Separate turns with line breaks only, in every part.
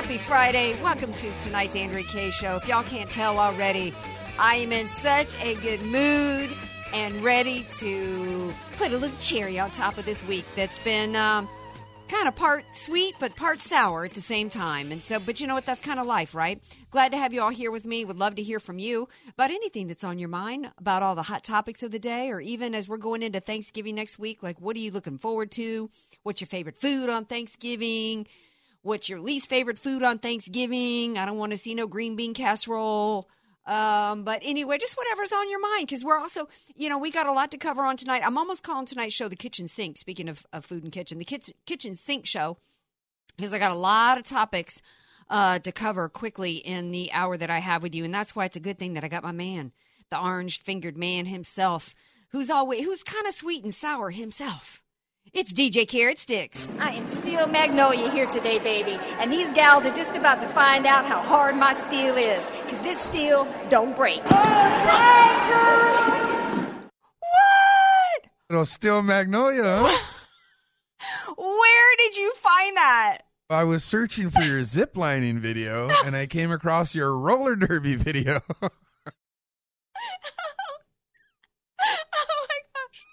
Happy Friday. Welcome to tonight's Andrea Kaye Show. If y'all can't tell already, I am in such a good mood and ready to put a little cherry on top of this week that's been um, kind of part sweet but part sour at the same time. And so, but you know what? That's kind of life, right? Glad to have you all here with me. Would love to hear from you about anything that's on your mind, about all the hot topics of the day, or even as we're going into Thanksgiving next week. Like, what are you looking forward to? What's your favorite food on Thanksgiving? What's your least favorite food on Thanksgiving? I don't want to see no green bean casserole. Um, but anyway, just whatever's on your mind, because we're also, you know, we got a lot to cover on tonight. I'm almost calling tonight's show the kitchen sink. Speaking of, of food and kitchen, the kitchen kitchen sink show, because I got a lot of topics uh, to cover quickly in the hour that I have with you, and that's why it's a good thing that I got my man, the orange fingered man himself, who's always who's kind of sweet and sour himself. It's DJ Carrot Sticks.
I am Steel Magnolia here today, baby, and these gals are just about to find out how hard my steel is, because this steel don't break.
What?
Little Steel Magnolia, huh?
Where did you find that?
I was searching for your ziplining video and I came across your roller derby video.
Oh my gosh.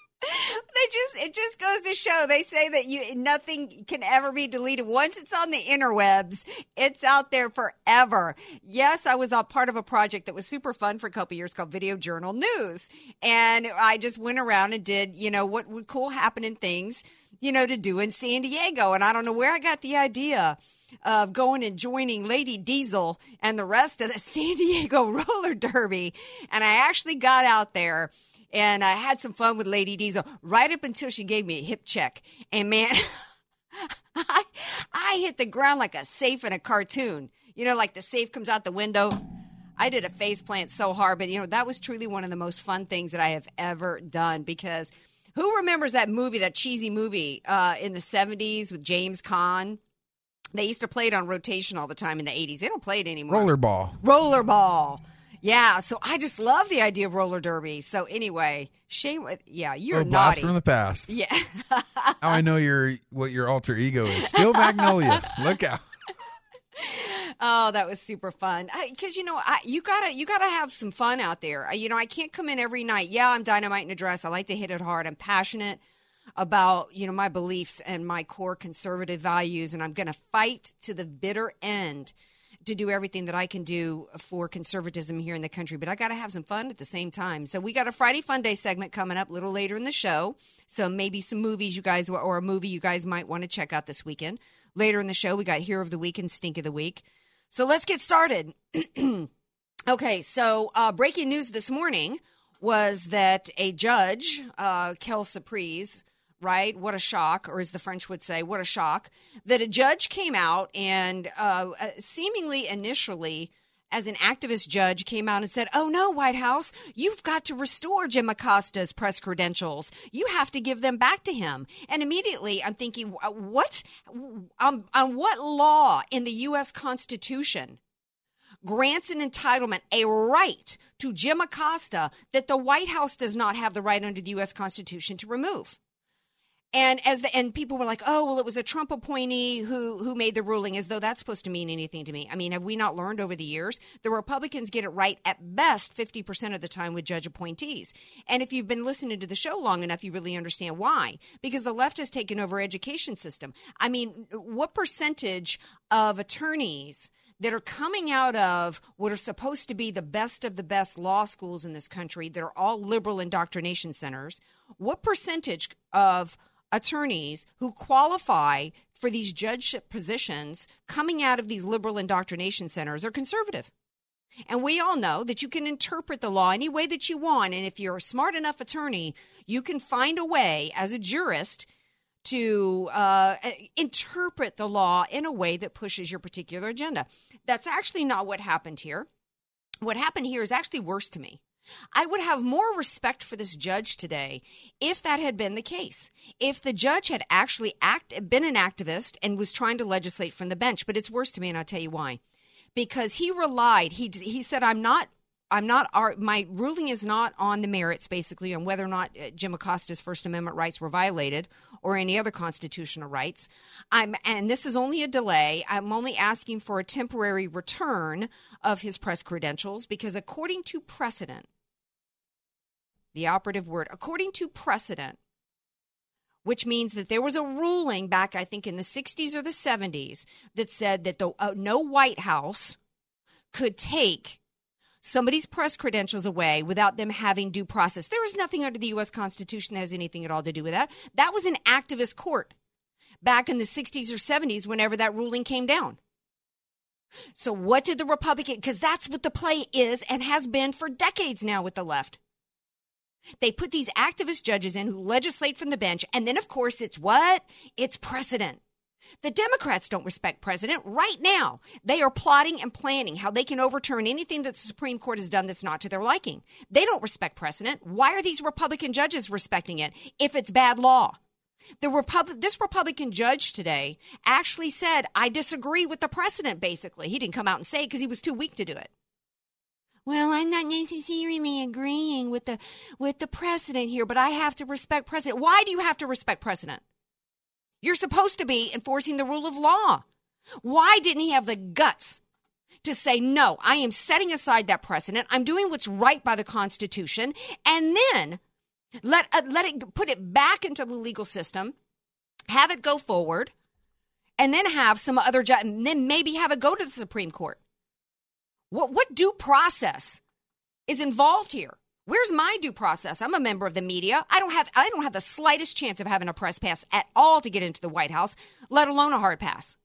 They just it just goes to show they say that you nothing can ever be deleted. Once it's on the interwebs, it's out there forever. Yes, I was a part of a project that was super fun for a couple years called Video Journal News. And I just went around and did, you know, what would cool happening things, you know, to do in San Diego. And I don't know where I got the idea of going and joining Lady Diesel and the rest of the San Diego roller derby. And I actually got out there and I had some fun with Lady Diesel right up until she gave me a hip check. And man, I, I hit the ground like a safe in a cartoon. You know, like the safe comes out the window. I did a face plant so hard, but you know, that was truly one of the most fun things that I have ever done because who remembers that movie, that cheesy movie uh, in the 70s with James Caan? They used to play it on rotation all the time in the 80s. They don't play it anymore.
Rollerball.
Rollerball. Yeah, so I just love the idea of roller derby. So anyway, shame. Yeah, you're
Oh,
naughty.
from the past.
yeah,
How I know your what your alter ego is. Still Magnolia. Look out.
Oh, that was super fun. Because you know, I, you gotta you gotta have some fun out there. You know, I can't come in every night. Yeah, I'm dynamite in a dress. I like to hit it hard. I'm passionate about you know my beliefs and my core conservative values, and I'm going to fight to the bitter end to do everything that I can do for conservatism here in the country. But I got to have some fun at the same time. So we got a Friday Fun Day segment coming up a little later in the show. So maybe some movies you guys or a movie you guys might want to check out this weekend. Later in the show, we got Hero of the Week and Stink of the Week. So let's get started. okay, so uh, breaking news this morning was that a judge, uh, Kel Surprise, right? What a shock, or as the French would say, what a shock, that a judge came out and uh, uh, seemingly initially as an activist judge came out and said, Oh no, White House, you've got to restore Jim Acosta's press credentials. You have to give them back to him. And immediately I'm thinking, what? Um, on what law in the U.S. Constitution grants an entitlement, a right to Jim Acosta that the White House does not have the right under the U.S. Constitution to remove? And as the, and people were like, "Oh, well, it was a Trump appointee who who made the ruling," as though that's supposed to mean anything to me. I mean, have we not learned over the years the Republicans get it right at best fifty percent of the time with judge appointees? And if you've been listening to the show long enough, you really understand why. Because the left has taken over education system. I mean, what percentage of attorneys? that are coming out of what are supposed to be the best of the best law schools in this country that are all liberal indoctrination centers, what percentage of attorneys who qualify for these judgeship positions coming out of these liberal indoctrination centers are conservative. And we all know that you can interpret the law any way that you want. And if you're a smart enough attorney, you can find a way as a jurist to uh, interpret the law in a way that pushes your particular agenda. That's actually not what happened here. What happened here is actually worse to me. I would have more respect for this judge today if that had been the case. If the judge had actually act, been an activist and was trying to legislate from the bench, but it's worse to me, and I'll tell you why. Because he relied, he he said, "I'm not I'm not my ruling is not on the merits basically on whether or not uh, Jim Acosta's First Amendment rights were violated or any other constitutional rights. I'm and this is only a delay. I'm only asking for a temporary return of his press credentials because according to precedent, the operative word, according to precedent, which means that there was a ruling back, I think, in the 60s or the 70s that said that the, uh, no White House could take somebody's press credentials away without them having due process. There is nothing under the U.S. Constitution that has anything at all to do with that. That was an activist court back in the 60s or 70s whenever that ruling came down. So, what did the Republican, because that's what the play is and has been for decades now with the left. They put these activist judges in who legislate from the bench. And then, of course, it's what? It's precedent. The Democrats don't respect precedent. Right now, they are plotting and planning how they can overturn anything that the Supreme Court has done that's not to their liking. They don't respect precedent. Why are these Republican judges respecting it if it's bad law? The Repub- this Republican judge today actually said, I disagree with the precedent, basically. He didn't come out and say it because he was too weak to do it. Well, I'm not necessarily agreeing with the with the precedent here, but I have to respect precedent. Why do you have to respect precedent? You're supposed to be enforcing the rule of law. Why didn't he have the guts to say, no, I am setting aside that precedent. I'm doing what's right by the Constitution. And then let, uh, let it put it back into the legal system, have it go forward, and then have some other, and then maybe have it go to the Supreme Court. What, what due process is involved here? Where's my due process? I'm a member of the media. I don't have I don't have the slightest chance of having a press pass at all to get into the White House, let alone a hard pass.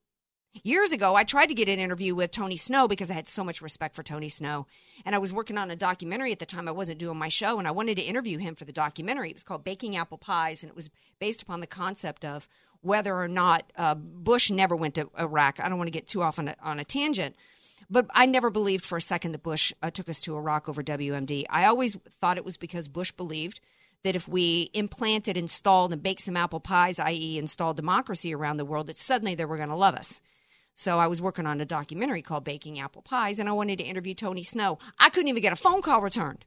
Years ago, I tried to get an interview with Tony Snow because I had so much respect for Tony Snow. And I was working on a documentary at the time. I wasn't doing my show, and I wanted to interview him for the documentary. It was called Baking Apple Pies, and it was based upon the concept of whether or not uh, Bush never went to Iraq. I don't want to get too off on a, on a tangent, but I never believed for a second that Bush uh, took us to Iraq over WMD. I always thought it was because Bush believed that if we implanted, installed, and baked some apple pies, i.e., installed democracy around the world, that suddenly they were going to love us. So I was working on a documentary called Baking Apple Pies, and I wanted to interview Tony Snow. I couldn't even get a phone call returned.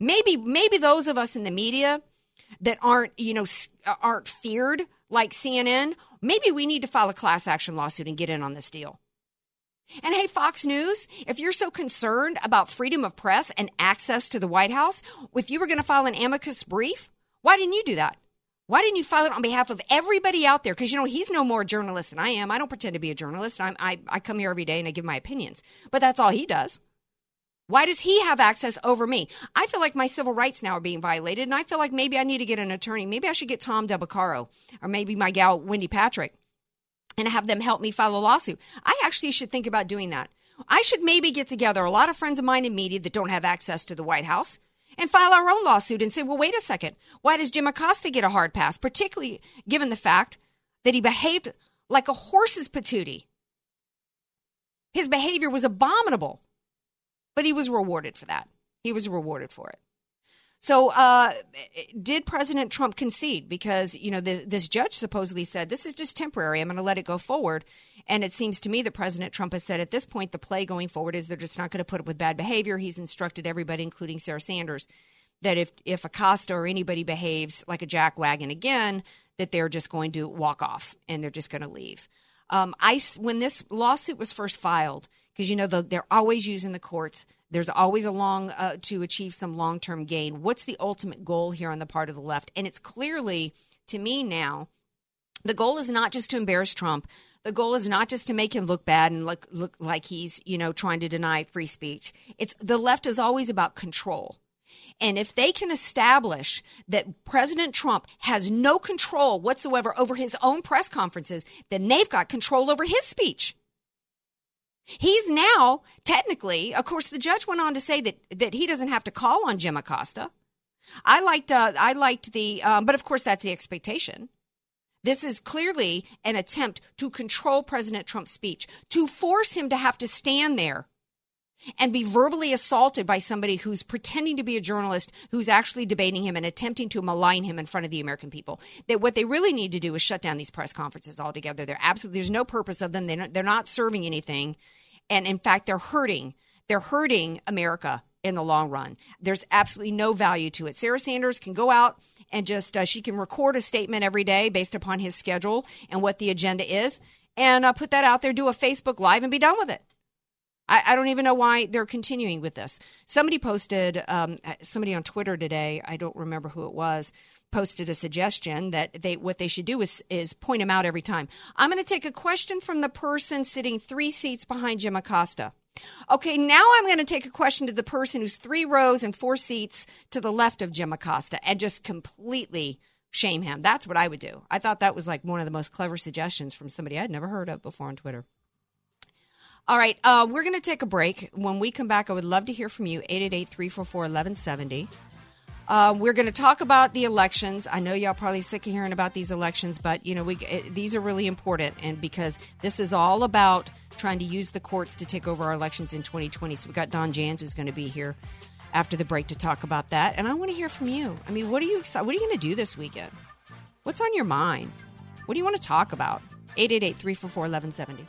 Maybe, maybe those of us in the media that aren't, you know, aren't feared like CNN, maybe we need to file a class action lawsuit and get in on this deal. And hey, Fox News, if you're so concerned about freedom of press and access to the White House, if you were going to file an amicus brief, why didn't you do that? Why didn't you file it on behalf of everybody out there? Because, you know, he's no more a journalist than I am. I don't pretend to be a journalist. I'm, I, I come here every day and I give my opinions, but that's all he does. Why does he have access over me? I feel like my civil rights now are being violated, and I feel like maybe I need to get an attorney. Maybe I should get Tom DeBacaro or maybe my gal, Wendy Patrick and have them help me file a lawsuit. I actually should think about doing that. I should maybe get together a lot of friends of mine in media that don't have access to the White House and file our own lawsuit and say, well, wait a second. Why does Jim Acosta get a hard pass, particularly given the fact that he behaved like a horse's patootie? His behavior was abominable, but he was rewarded for that. He was rewarded for it. So, uh, did President Trump concede? Because, you know, this, this judge supposedly said, this is just temporary. I'm going to let it go forward. And it seems to me that President Trump has said at this point, the play going forward is they're just not going to put up with bad behavior. He's instructed everybody, including Sarah Sanders, that if, if Acosta or anybody behaves like a jackwagon again, that they're just going to walk off and they're just going to leave. Um, I when this lawsuit was first filed, because you know the, they're always using the courts. There's always a long uh, to achieve some long term gain. What's the ultimate goal here on the part of the left? And it's clearly to me now, the goal is not just to embarrass Trump. The goal is not just to make him look bad and look look like he's you know trying to deny free speech. It's the left is always about control. And if they can establish that President Trump has no control whatsoever over his own press conferences, then they've got control over his speech. He's now technically, of course, the judge went on to say that that he doesn't have to call on Jim Acosta. I liked, uh, I liked the, um, but of course that's the expectation. This is clearly an attempt to control President Trump's speech, to force him to have to stand there and be verbally assaulted by somebody who's pretending to be a journalist who's actually debating him and attempting to malign him in front of the American people. That what they really need to do is shut down these press conferences altogether. They're absolutely there's no purpose of them. They're not, they're not serving anything, and in fact, they're hurting. They're hurting America in the long run. There's absolutely no value to it. Sarah Sanders can go out and just uh, she can record a statement every day based upon his schedule and what the agenda is, and uh, put that out there, do a Facebook Live, and be done with it. I, I don't even know why they're continuing with this. Somebody posted, um, somebody on Twitter today, I don't remember who it was, posted a suggestion that they what they should do is is point him out every time. I'm going to take a question from the person sitting three seats behind Jim Acosta. Okay, now I'm going to take a question to the person who's three rows and four seats to the left of Jim Acosta and just completely shame him. That's what I would do. I thought that was like one of the most clever suggestions from somebody I'd never heard of before on Twitter. All right, uh, we're going to take a break. When we come back, I would love to hear from you. 888 344 1170. Uh, we're going to talk about the elections. I know y'all probably sick of hearing about these elections, but you know we it, these are really important, and because this is all about trying to use the courts to take over our elections in 2020. So we got Don Jans who's going to be here after the break to talk about that, and I want to hear from you. I mean, what are you excited? What are you going to do this weekend? What's on your mind? What do you want to talk about? 888 344 1170.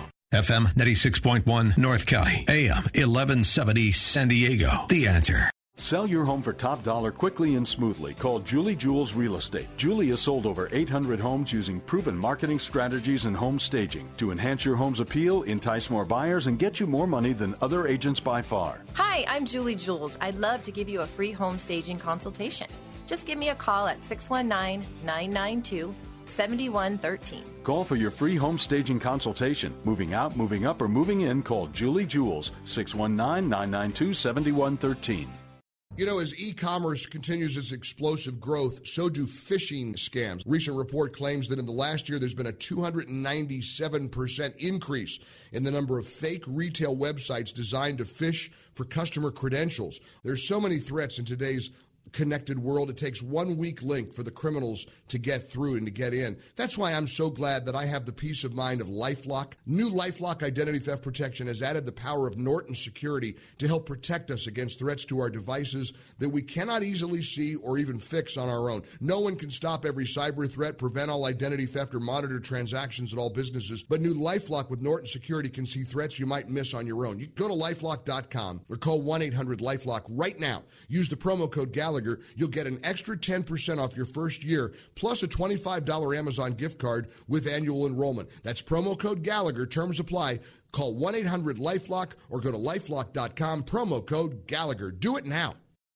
FM 96.1 North County, AM 1170 San Diego. The answer.
Sell your home for top dollar quickly and smoothly. Call Julie Jules Real Estate. Julie has sold over 800 homes using proven marketing strategies and home staging to enhance your home's appeal, entice more buyers, and get you more money than other agents by far.
Hi, I'm Julie Jules. I'd love to give you a free home staging consultation. Just give me a call at 619 992 7113.
Call for your free home staging consultation. Moving out, moving up, or moving in, call Julie Jules, 619 992 7113.
You know, as e commerce continues its explosive growth, so do phishing scams. Recent report claims that in the last year, there's been a 297% increase in the number of fake retail websites designed to fish for customer credentials. There's so many threats in today's connected world. It takes one weak link for the criminals to get through and to get in. That's why I'm so glad that I have the peace of mind of Lifelock. New Lifelock identity theft protection has added the power of Norton Security to help protect us against threats to our devices that we cannot easily see or even fix on our own. No one can stop every cyber threat, prevent all identity theft, or monitor transactions at all businesses, but new Lifelock with Norton Security can see threats you might miss on your own. You go to lifelock.com or call 1 800 Lifelock right now. Use the promo code Gallagher Gallagher, you'll get an extra 10% off your first year, plus a $25 Amazon gift card with annual enrollment. That's promo code Gallagher. Terms apply. Call 1 800 Lifelock or go to lifelock.com, promo code Gallagher. Do it now.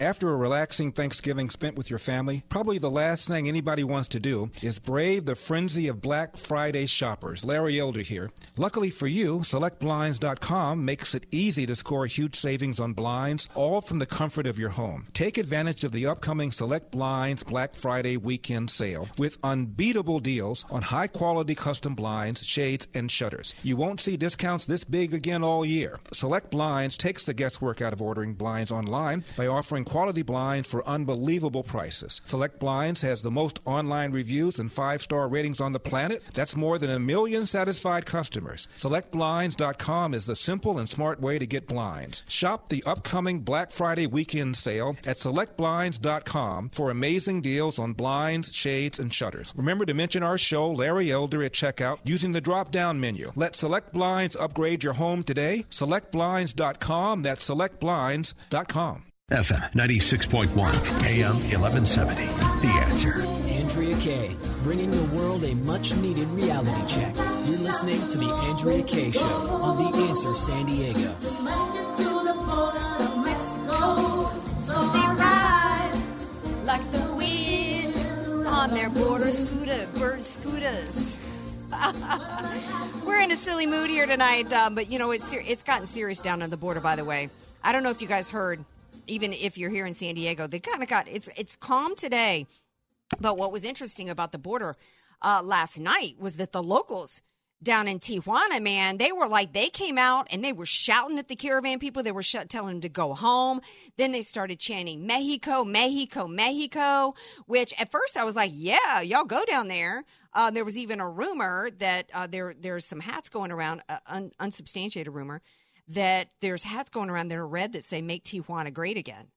After a relaxing Thanksgiving spent with your family, probably the last thing anybody wants to do is brave the frenzy of Black Friday shoppers. Larry Elder here. Luckily for you, SelectBlinds.com makes it easy to score huge savings on blinds, all from the comfort of your home. Take advantage of the upcoming Select Blinds Black Friday weekend sale with unbeatable deals on high quality custom blinds, shades, and shutters. You won't see discounts this big again all year. Select Blinds takes the guesswork out of ordering blinds online by offering quality blinds for unbelievable prices. Select Blinds has the most online reviews and five star ratings on the planet. That's more than a million satisfied customers. SelectBlinds.com is the simple and smart way to get blinds. Shop the upcoming Black Friday weekend sale at SelectBlinds.com for amazing deals on blinds, shades, and shutters. Remember to mention our show, Larry Elder, at checkout using the drop down menu. Let Select Blinds upgrade your home today. SelectBlinds.com. That's SelectBlinds.com.
FM 96.1, AM 1170. The answer.
Andrea Kaye, bringing the world a much needed reality check. You're listening to The Andrea Kaye Show on The Answer San Diego.
So they ride like the wind on their border scooter, bird scooters. We're in a silly mood here tonight, um, but you know it's ser- it's gotten serious down on the border. By the way, I don't know if you guys heard. Even if you're here in San Diego, they kind of got it's it's calm today. But what was interesting about the border uh, last night was that the locals down in Tijuana, man, they were like, they came out and they were shouting at the caravan people. They were sh- telling them to go home. Then they started chanting Mexico, Mexico, Mexico, which at first I was like, yeah, y'all go down there. Uh, there was even a rumor that uh, there there's some hats going around, uh, un- unsubstantiated rumor that there's hats going around that are red that say "Make Tijuana Great Again."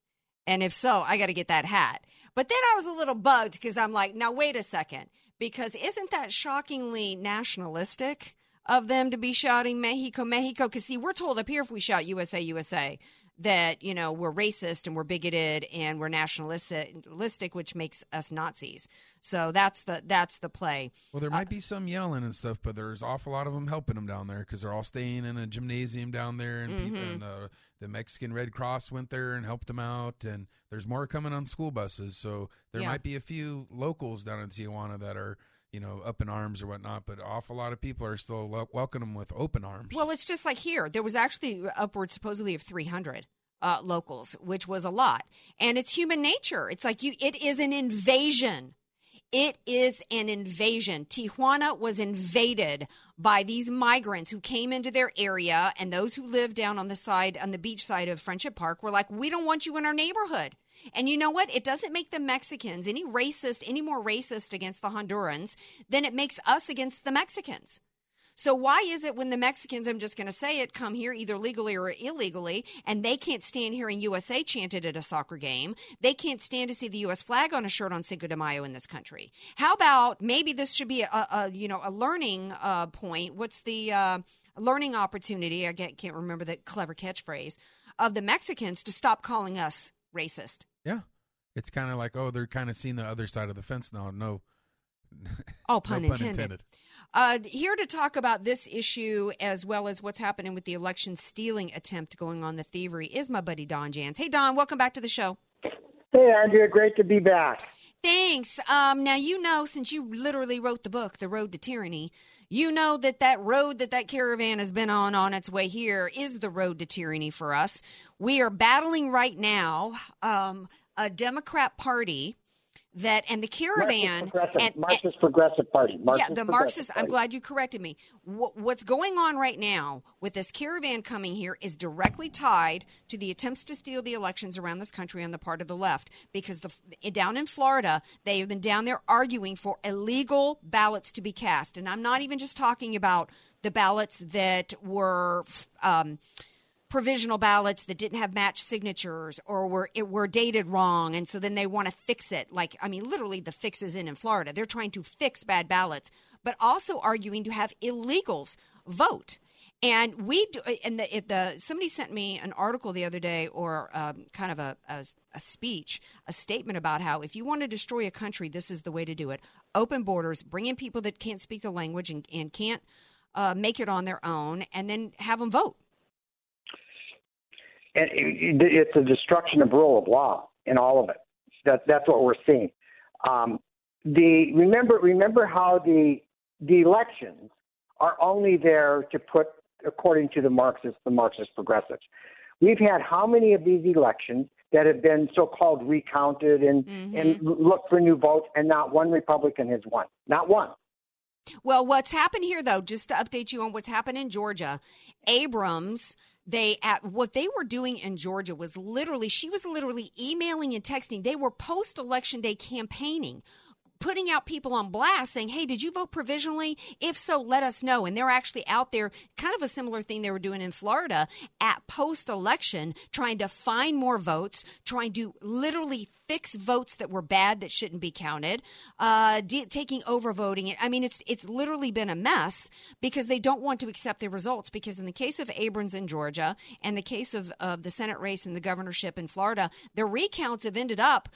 And if so, I got to get that hat. But then I was a little bugged because I'm like, now wait a second, because isn't that shockingly nationalistic of them to be shouting Mexico, Mexico? Because see, we're told up here if we shout USA, USA, that you know we're racist and we're bigoted and we're nationalistic, which makes us Nazis. So that's the that's the play.
Well, there might be some yelling and stuff, but there's awful lot of them helping them down there because they're all staying in a gymnasium down there, and, people,
Mhm.
and uh, the Mexican Red Cross went there and helped them out, and there's more coming on school buses. So there
Yeah.
might be a few locals down in Tijuana that are you know up in arms or whatnot, but awful lot of people are still wel- welcoming them with open arms.
Well, it's just like here. There was actually upwards, supposedly, of 300 uh, locals, which was a lot. And it's human nature. It's like you. It is an invasion. It is an invasion. Tijuana was invaded by these migrants who came into their area, and those who lived down on the side, on the beach side of Friendship Park, were like, "We don't want you in our neighborhood." And you know what? It doesn't make the Mexicans any racist, any more racist against the Hondurans than it makes us against the Mexicans. So why is it when the Mexicans, I'm just going to say it, come here either legally or illegally, and they can't stand hearing USA chanted at a soccer game? They can't stand to see the U.S. flag on a shirt on Cinco de Mayo in this country. How about maybe this should be a, a you know a learning uh, point? What's the uh, learning opportunity? I can't, can't remember the clever catchphrase of the Mexicans to stop calling us racist.
yeah, it's kind of like oh, they're kind of seeing the other side of the fence now. No,
Oh,
no
pun, intended. Uh, here to talk about this issue as well as what's happening with the election stealing attempt going on, the thievery, is my buddy Don Jans. Hey, Don, welcome back to the show.
Hey, Andrea, great to be back.
Thanks. Um, now you know, since you literally wrote the book, "The Road to Tyranny," you know that that road that that caravan has been on on its way here is the road to tyranny for us. We are battling right now um, a Democrat Party that and the caravan
Marxist Progressive,
and,
Marxist Progressive Party. Marxist
yeah, the Marxist. I'm glad you corrected me. What, what's going on right now with this caravan coming here is directly tied to the attempts to steal the elections around this country on the part of the left. Because the down in Florida, they have been down there arguing for illegal ballots to be cast, and I'm not even just talking about the ballots that were. Um, provisional ballots that didn't have matched signatures or were it were dated wrong and so then they want to fix it like i mean literally the fix is in in florida. They're trying to fix bad ballots but also arguing to have illegals vote. And we do, and the, if the somebody sent me an article the other day or um, kind of a, a, a speech a statement about how if you want to destroy a country this is the way to do it. Open borders bring in people that can't speak the language and, and can't uh, make it on their own and then have them vote
and it, it's a destruction of rule of law in all of it. That that's what we're seeing. Um, the remember remember how the the elections are only there to put, according to the Marxists, the Marxist progressives. We've had how many of these elections that have been so-called recounted and
Mm-hmm.
and look for new votes, and not one Republican has won. Not one.
Well, what's happened here, though, just to update you on what's happened in Georgia, Abrams. They at what they were doing in Georgia was literally she was literally emailing and texting. They were post election day campaigning putting out people on blast saying, Hey, did you vote provisionally? If so, let us know. And they're actually out there, kind of a similar thing they were doing in Florida at post election, trying to find more votes, trying to literally fix votes that were bad that shouldn't be counted, uh, de- taking over voting. I mean, it's, it's literally been a mess because they don't want to accept the results. Because in the case of Abrams in Georgia and the case of, of the Senate race and the governorship in Florida, the recounts have ended up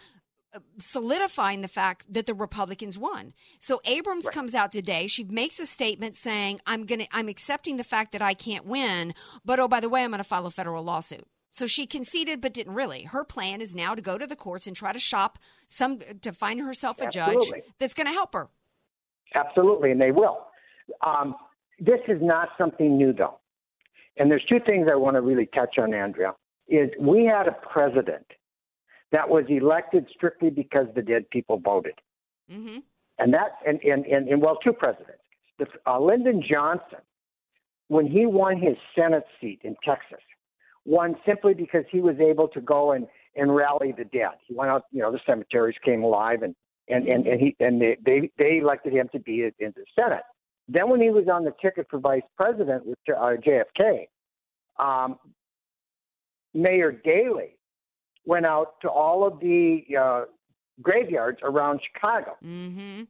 solidifying the fact that the Republicans won. So Abrams comes out today. She makes a statement saying, "I'm going to I'm accepting the fact that I can't win, but oh by the way, I'm going to file a federal lawsuit." So she conceded but didn't really. Her plan is now to go to the courts and try to shop some to find herself a
Absolutely.
judge that's going to help her.
Absolutely, and they will. Um, this is not something new, though. And there's two things I want to really touch on, Andrea. Is we had a president that was elected strictly because the dead people voted,
Mm-hmm.
and that and and and, and well, two presidents. The, uh, Lyndon Johnson, when he won his Senate seat in Texas, won simply because he was able to go and and rally the dead. He went out, you know, the cemeteries came alive, and and and, and he and they, they they elected him to be in the Senate. Then when he was on the ticket for vice president with uh, JFK, um, Mayor Daley went out to all of the uh, graveyards around Chicago,
Mm-hmm.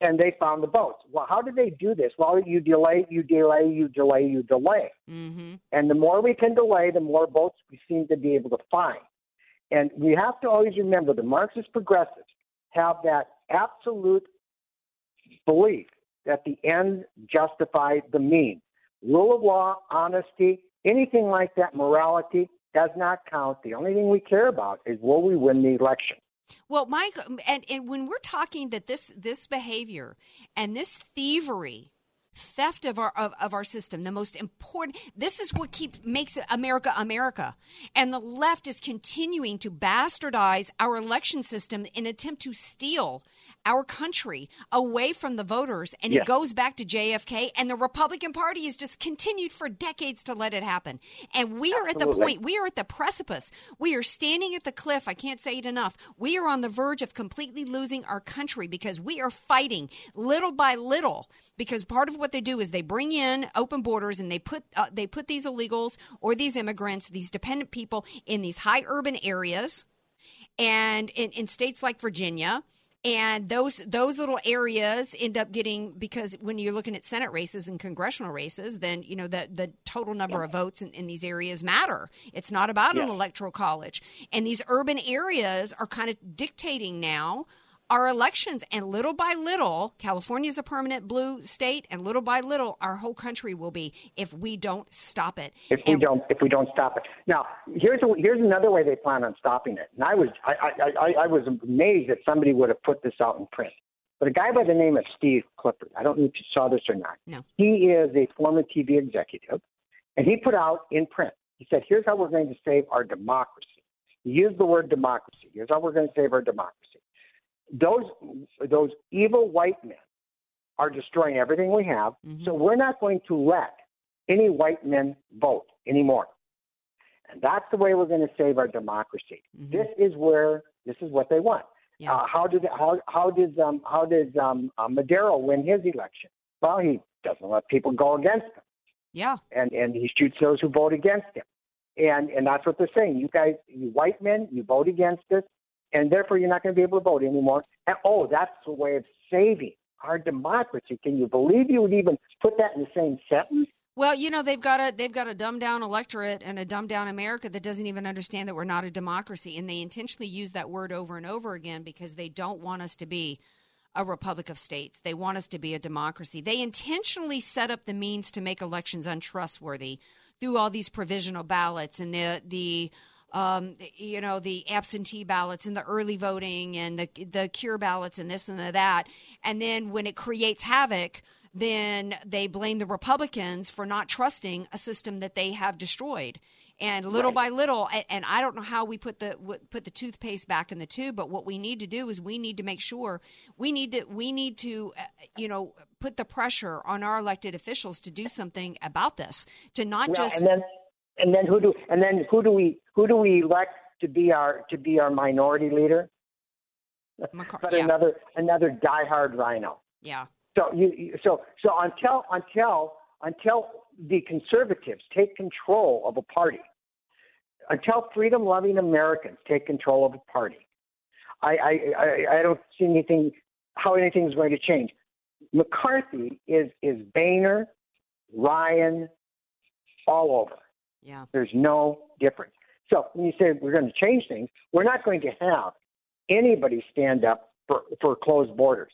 and they found the boats. Well, how did they do this? Well, you delay, you delay, you delay, you delay.
Mm-hmm.
And the more we can delay, the more boats we seem to be able to find. And we have to always remember the Marxist progressives have that absolute belief that the end justifies the means. Rule of law, honesty, anything like that, morality does not count. The only thing we care about is will we win the election.
Well, Mike, and, and when we're talking that this this behavior and this thievery, theft of our of, of our system, the most important this is what keeps makes America America. And the left is continuing to bastardize our election system in attempt to steal our country away from the voters. And
Yes.
it goes back to JFK and the Republican Party has just continued for decades to let it happen. And we are at the point we are at the precipice. We are standing at the cliff. I can't say it enough. We are on the verge of completely losing our country because we are fighting little by little. Because part of what they do is they bring in open borders and they put uh, they put these illegals or these immigrants, these dependent people in these high urban areas, and in, in states like Virginia. And those those little areas end up getting because when you're looking at Senate races and congressional races, then you know the the total number of votes in, in these areas matter. It's not about an electoral college, and these urban areas are kind of dictating now our elections. And little by little, California is a permanent blue state, and little by little, our whole country will be if we don't stop it.
if we don't if we don't stop it. Now, here's a, here's another way they plan on stopping it. And I was I, I, I, I was amazed that somebody would have put this out in print. But a guy by the name of Steve Clifford, I don't know if you saw this or not.
No.
He is a former TV executive, and he put out in print. He said, "Here's how we're going to save our democracy." He used the word democracy. Here's how we're going to save our democracy. Those those evil white men are destroying everything we have.
Mm-hmm.
So we're not going to let any white men vote anymore. And that's the way we're going to save our democracy. This is where this is what they want. Uh, how did how how did um, how did um, uh, Maduro win his election? Well, he doesn't let people go against him,
Yeah.
and and he shoots those who vote against him. And and that's what they're saying. You guys, you white men, you vote against us, and therefore you're not going to be able to vote anymore. And oh, that's a way of saving our democracy. Can you believe you would even put that in the same sentence?
Well, you know they've got a they've got a dumbed down electorate and a dumbed down America that doesn't even understand that we're not a democracy, and they intentionally use that word over and over again because they don't want us to be a republic of states. They want us to be a democracy. They intentionally set up the means to make elections untrustworthy through all these provisional ballots and the the um, you know the absentee ballots and the early voting and the the cure ballots and this and the that, and then when it creates havoc then they blame the Republicans for not trusting a system that they have destroyed. And little by little, and I don't know how we put the w- put the toothpaste back in the tube, but what we need to do is we need to make sure we need to we need to uh, you know put the pressure on our elected officials to do something about this, to not
Well,
just
and then and then who do and then who do we who do we elect to be our to be our minority leader? but
yeah.
another another diehard RINO.
yeah.
So you, so so until until until the conservatives take control of a party, until freedom loving Americans take control of a party, I, I I I don't see anything how anything is going to change. McCarthy is is Boehner, Ryan, all over.
Yeah.
There's no difference. So when you say we're going to change things, we're not going to have anybody stand up for, for closed borders.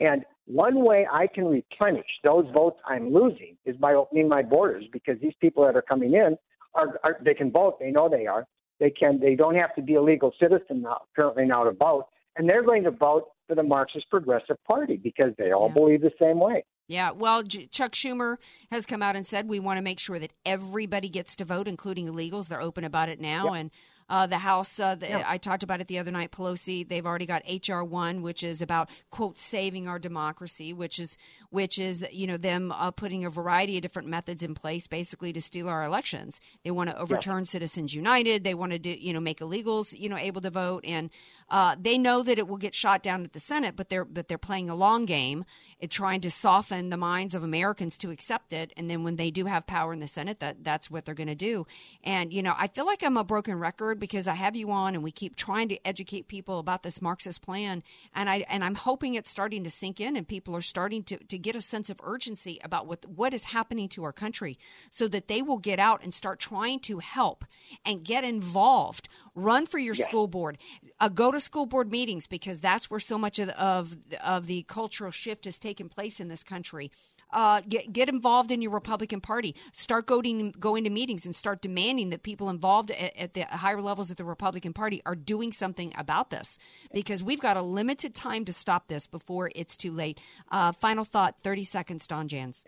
And one way I can replenish those votes I'm losing is by opening my borders because these people that are coming in are, are they can vote. They know they are. They can. They don't have to be a legal citizen now, currently now to vote, and they're going to vote for the Marxist Progressive Party because they all believe the same way.
Yeah, well, J- Chuck Schumer has come out and said we want to make sure that everybody gets to vote, including illegals. They're open about it now, and uh, the House. Uh, the, I talked about it the other night. Pelosi. They've already got HR one, which is about quote saving our democracy, which is which is you know them uh, putting a variety of different methods in place, basically to steal our elections. They want to overturn Citizens United. They want to do you know make illegals you know able to vote, and uh, they know that it will get shot down at the Senate, but they're but they're playing a long game, trying to soften the minds of Americans to accept it. And then when they do have power in the Senate, that that's what they're going to do. And you know, I feel like I'm a broken record because I have you on, and we keep trying to educate people about this Marxist plan, and I and I'm hoping it's starting to sink in, and people are starting to to get a sense of urgency about what what is happening to our country, so that they will get out and start trying to help and get involved. Run for your
Yes.
school board, uh, go to school board meetings because that's where so much of of, of the cultural shift has taken place in this country. Uh, get get involved in your Republican Party. Start going going to meetings and start demanding that people involved at, at the higher levels of the Republican Party are doing something about this because we've got a limited time to stop this before it's too late. Uh, final thought, thirty seconds, Don Jans.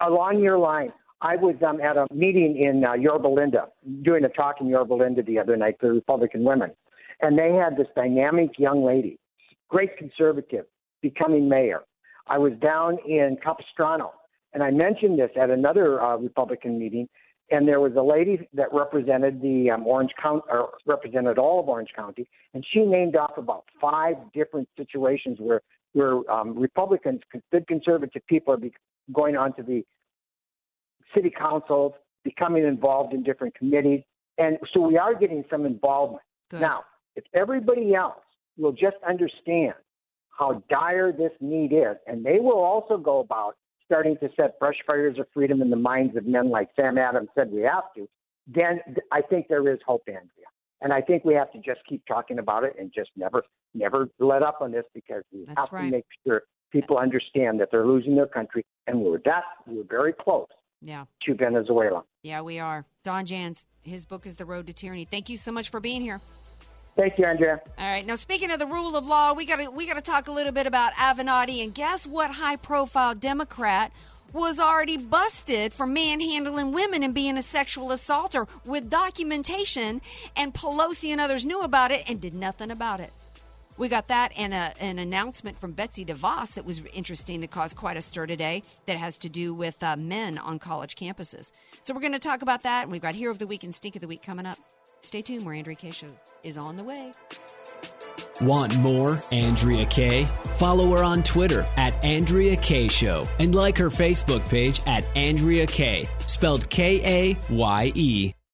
along your line, I was um, at a meeting in uh, Yorba Linda, doing a talk in Yorba Linda the other night for Republican women, and they had this dynamic young lady, great conservative, becoming mayor. I was down in Capistrano, and I mentioned this at another uh, Republican meeting, and there was a lady that represented the um, Orange County, or represented all of Orange County, and she named off about five different situations where where um, Republicans, good conservative people, are be- going on to the city councils, becoming involved in different committees, and so we are getting some involvement. Now, if everybody else will just understand how dire this need is, and they will also go about starting to set brush fires of freedom in the minds of men like Sam Adams said we have to, then I think there is hope, Andrea. And I think we have to just keep talking about it and just never, never let up on this because we
That's
have
right.
to make sure people understand that they're losing their country, and we're that we're very close
Yeah.
to Venezuela.
Yeah, we are. Don Jans, his book is The Road to Tyranny. Thank you so much for being here.
Thank you, Andrea.
All right. Now, speaking of the rule of law, we got to we got to talk a little bit about Avenatti. And guess what? High-profile Democrat was already busted for manhandling women and being a sexual assaulter with documentation. And Pelosi and others knew about it and did nothing about it. We got that and a, an announcement from Betsy DeVos that was interesting that caused quite a stir today that has to do with uh, men on college campuses. So we're going to talk about that. And we've got Hero of the Week and Stink of the Week coming up. Stay tuned, where Andrea Kaye Show is on the way.
Want more Andrea Kaye? Follow her on Twitter at Andrea Kaye Show and like her Facebook page at Andrea Kaye, spelled K A Y E.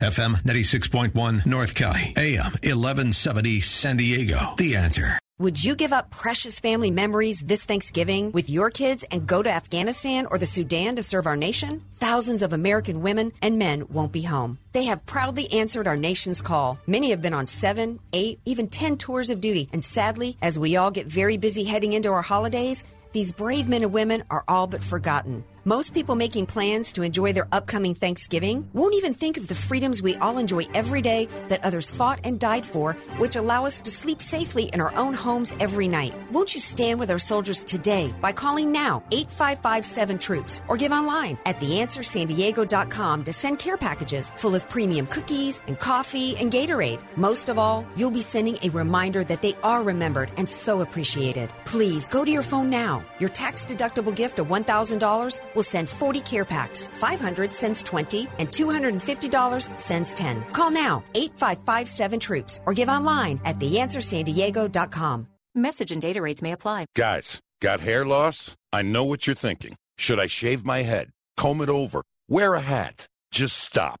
FM 96.1 North County, AM 1170 San Diego. The answer.
Would you give up precious family memories this Thanksgiving with your kids and go to Afghanistan or the Sudan to serve our nation? Thousands of American women and men won't be home. They have proudly answered our nation's call. Many have been on seven, eight, even ten tours of duty. And sadly, as we all get very busy heading into our holidays, these brave men and women are all but forgotten. Most people making plans to enjoy their upcoming Thanksgiving won't even think of the freedoms we all enjoy every day that others fought and died for, which allow us to sleep safely in our own homes every night. Won't you stand with our soldiers today by calling now 8557 Troops or give online at theanswersandiego.com to send care packages full of premium cookies and coffee and Gatorade. Most of all, you'll be sending a reminder that they are remembered and so appreciated. Please go to your phone now. Your tax deductible gift of $1,000 will send 40 care packs. 500 sends 20 and $250 sends 10. Call now 8557 Troops or give online at theanswersandiego.com.
Message and data rates may apply.
Guys, got hair loss? I know what you're thinking. Should I shave my head? Comb it over? Wear a hat? Just stop.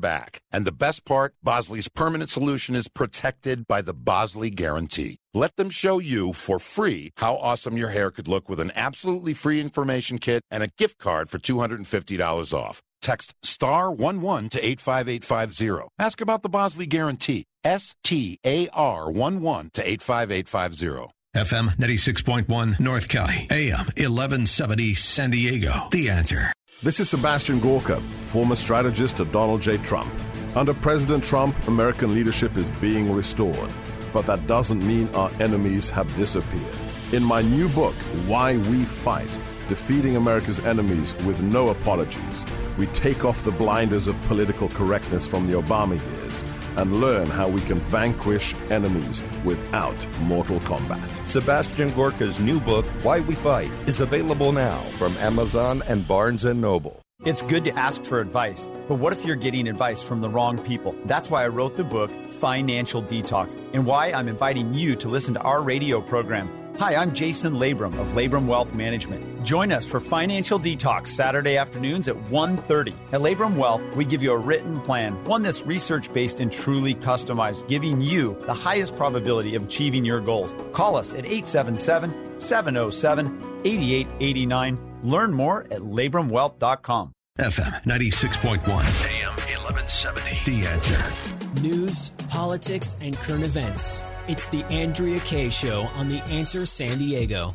back. And the best part, Bosley's permanent solution is protected by the Bosley Guarantee. Let them show you for free how awesome your hair could look with an absolutely free information kit and a gift card for $250 off. Text star 11 to 85850. Ask about the Bosley Guarantee. S T A R 11 to 85850.
FM 96.1 North County, AM 1170 San Diego. The answer.
This is Sebastian Gorka, former strategist of Donald J. Trump. Under President Trump, American leadership is being restored, but that doesn't mean our enemies have disappeared. In my new book, Why We Fight, Defeating America's Enemies with No Apologies, we take off the blinders of political correctness from the Obama years and learn how we can vanquish enemies without mortal combat.
Sebastian Gorka's new book, Why We Fight, is available now from Amazon and Barnes & Noble.
It's good to ask for advice, but what if you're getting advice from the wrong people? That's why I wrote the book, Financial Detox, and why I'm inviting you to listen to our radio program. Hi, I'm Jason Labrum of Labrum Wealth Management. Join us for Financial Detox Saturday afternoons at 1.30. At Labrum Wealth, we give you a written plan, one that's research-based and truly customized, giving you the highest probability of achieving your goals. Call us at 877-707-8889. Learn more at labrumwealth.com.
FM 96.1, AM 1170. The answer.
News, politics, and current events. It's the Andrea Kaye Show on The Answer San Diego.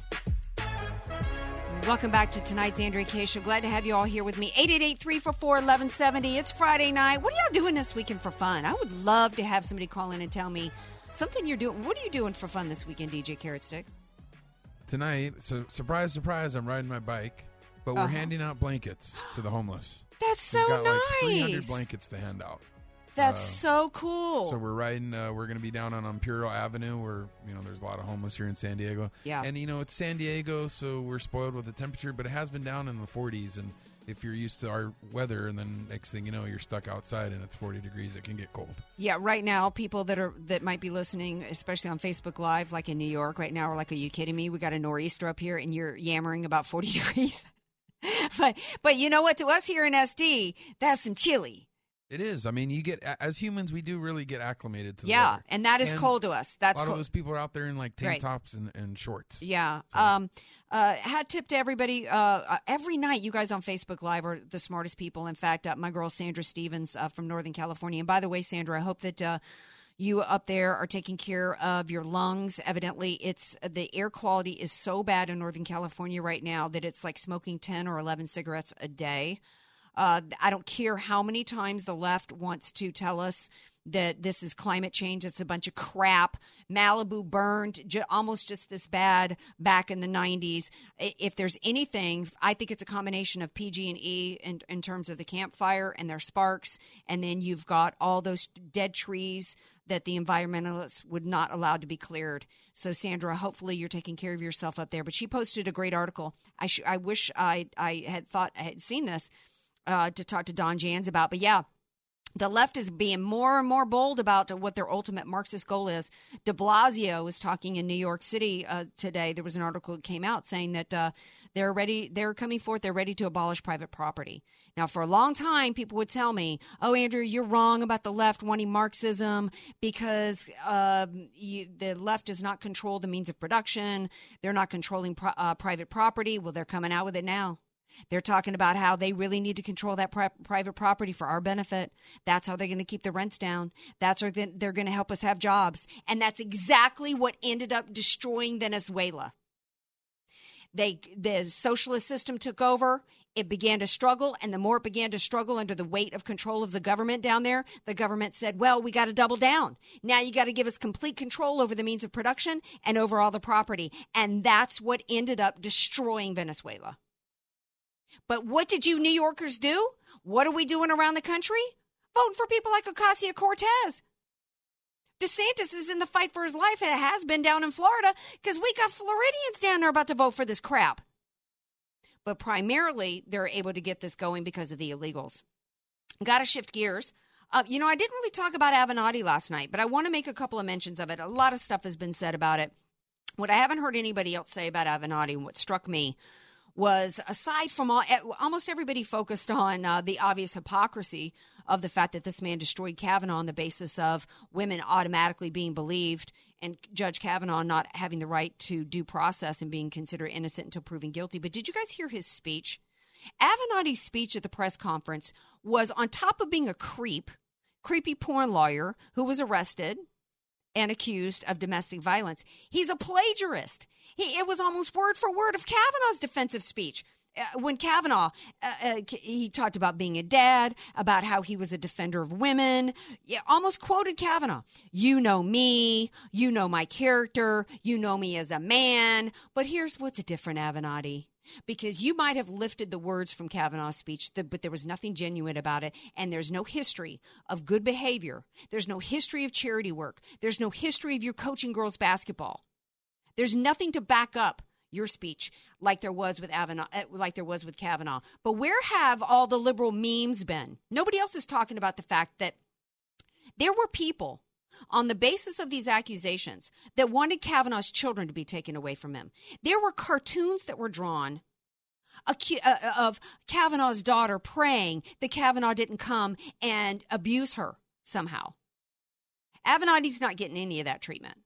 Welcome back to tonight's Andrea Kaye Show. Glad to have you all here with me. 888-344-1170. It's Friday night. What are y'all doing this weekend for fun? I would love to have somebody call in and tell me something you're doing. What are you doing for fun this weekend, DJ Carrot Sticks?
Tonight, so surprise, surprise, I'm riding my bike, but we're
Uh-huh.
handing out blankets to the homeless.
That's
We've
so
got like 300
nice.
blankets to hand out.
That's
Uh,
so cool.
So we're riding. Uh, we're going to be down on Imperial Avenue, where you know there's a lot of homeless here in San Diego.
Yeah.
and you know it's San Diego, so we're spoiled with the temperature, but it has been down in the 40s. And if you're used to our weather, and then next thing you know, you're stuck outside and it's 40 degrees, it can get cold.
Yeah, right now, people that are that might be listening, especially on Facebook Live, like in New York right now, are like, "Are you kidding me? We got a nor'easter up here, and you're yammering about forty degrees." but but you know what? To us here in SD, that's some chilly.
It is. I mean, you get as humans, we do really get acclimated to the
Yeah, and that is cold to us. That's
a lot
cold.
of those people are out there in like tank
Right.
tops and, and shorts.
Yeah. Um, uh, hat tip to everybody. Uh, uh, every night, you guys on Facebook Live are the smartest people. In fact, uh, my girl Sandra Stevens uh, from Northern California. And by the way, Sandra, I hope that. Uh, you up there are taking care of your lungs. Evidently, it's the air quality is so bad in Northern California right now that it's like smoking ten or eleven cigarettes a day. Uh, I don't care how many times the left wants to tell us that this is climate change. It's a bunch of crap. Malibu burned j- almost just this bad back in the 90s. If there's anything, I think it's a combination of PG and E in, in terms of the campfire and their sparks, and then you've got all those dead trees that the environmentalists would not allow to be cleared. So, Sandra, hopefully you're taking care of yourself up there. But she posted a great article. I sh- I wish I I had thought I had seen this uh, to talk to Don Jans about. But yeah, the left is being more and more bold about what their ultimate Marxist goal is. De Blasio was talking in New York City uh, today. There was an article that came out saying that uh, they're ready, they're coming forth, they're ready to abolish private property. Now, for a long time, people would tell me, "Oh, Andrew, you're wrong about the left wanting Marxism because um, you, the left does not control the means of production. They're not controlling pro- uh, private property." Well, they're coming out with it now. They're talking about how they really need to control that pri- private property for our benefit. That's how they're going to keep the rents down. That's how they're going to help us have jobs. And that's exactly what ended up destroying Venezuela. They the socialist system took over. It began to struggle, and the more it began to struggle under the weight of control of the government down there, the government said, "Well, we got to double down. Now you got to give us complete control over the means of production and over all the property." And that's what ended up destroying Venezuela. But what did you New Yorkers do? What are we doing around the country? Voting for people like Ocasio Cortez. DeSantis is in the fight for his life. It has been down in Florida because we got Floridians down there about to vote for this crap. But primarily, they're able to get this going because of the illegals. Got to shift gears. Uh, you know, I didn't really talk about Avenatti last night, but I want to make a couple of mentions of it. A lot of stuff has been said about it. What I haven't heard anybody else say about Avenatti, and what struck me was aside from all, almost everybody focused on uh, the obvious hypocrisy of the fact that this man destroyed Kavanaugh on the basis of women automatically being believed and Judge Kavanaugh not having the right to due process and being considered innocent until proven guilty. But did you guys hear his speech? Avenatti's speech at the press conference was on top of being a creep, creepy porn lawyer who was arrested and accused of domestic violence. He's a plagiarist. He, it was almost word for word of Kavanaugh's defensive speech. Uh, when Kavanaugh, uh, uh, he talked about being a dad, about how he was a defender of women, yeah, almost quoted Kavanaugh. You know me, you know my character, you know me as a man, but here's what's different, Avenatti. Because you might have lifted the words from Kavanaugh's speech, but there was nothing genuine about it. And there's no history of good behavior. There's no history of charity work. There's no history of your coaching girls basketball. There's nothing to back up your speech like there was with Avenatti, uh, like there was with Kavanaugh. But where have all the liberal memes been? Nobody else is talking about the fact that there were people on the basis of these accusations that wanted Kavanaugh's children to be taken away from him. There were cartoons that were drawn uh, of Kavanaugh's daughter praying that Kavanaugh didn't come and abuse her somehow. Avenatti's not getting any of that treatment.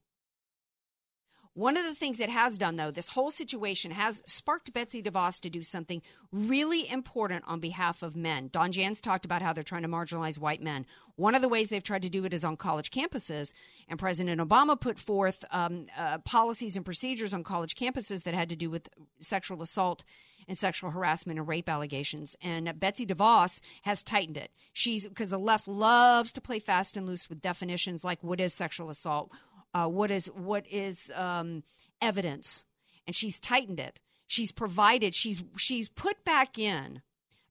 One of the things it has done, though, this whole situation has sparked Betsy DeVos to do something really important on behalf of men. Don Jans talked about how they're trying to marginalize white men. One of the ways they've tried to do it is on college campuses, and President Obama put forth um, uh, policies and procedures on college campuses that had to do with sexual assault and sexual harassment and rape allegations. And Betsy DeVos has tightened it. She's because the left loves to play fast and loose with definitions like what is sexual assault uh, what is what is um, evidence, and she's tightened it. She's provided. She's she's put back in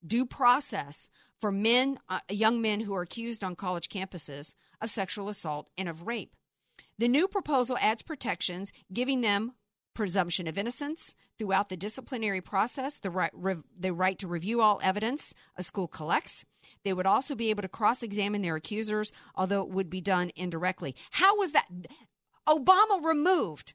due process for men, uh, young men who are accused on college campuses of sexual assault and of rape. The new proposal adds protections, giving them presumption of innocence throughout the disciplinary process, the right, re, the right to review all evidence a school collects. They would also be able to cross examine their accusers, although it would be done indirectly. How was that? Obama removed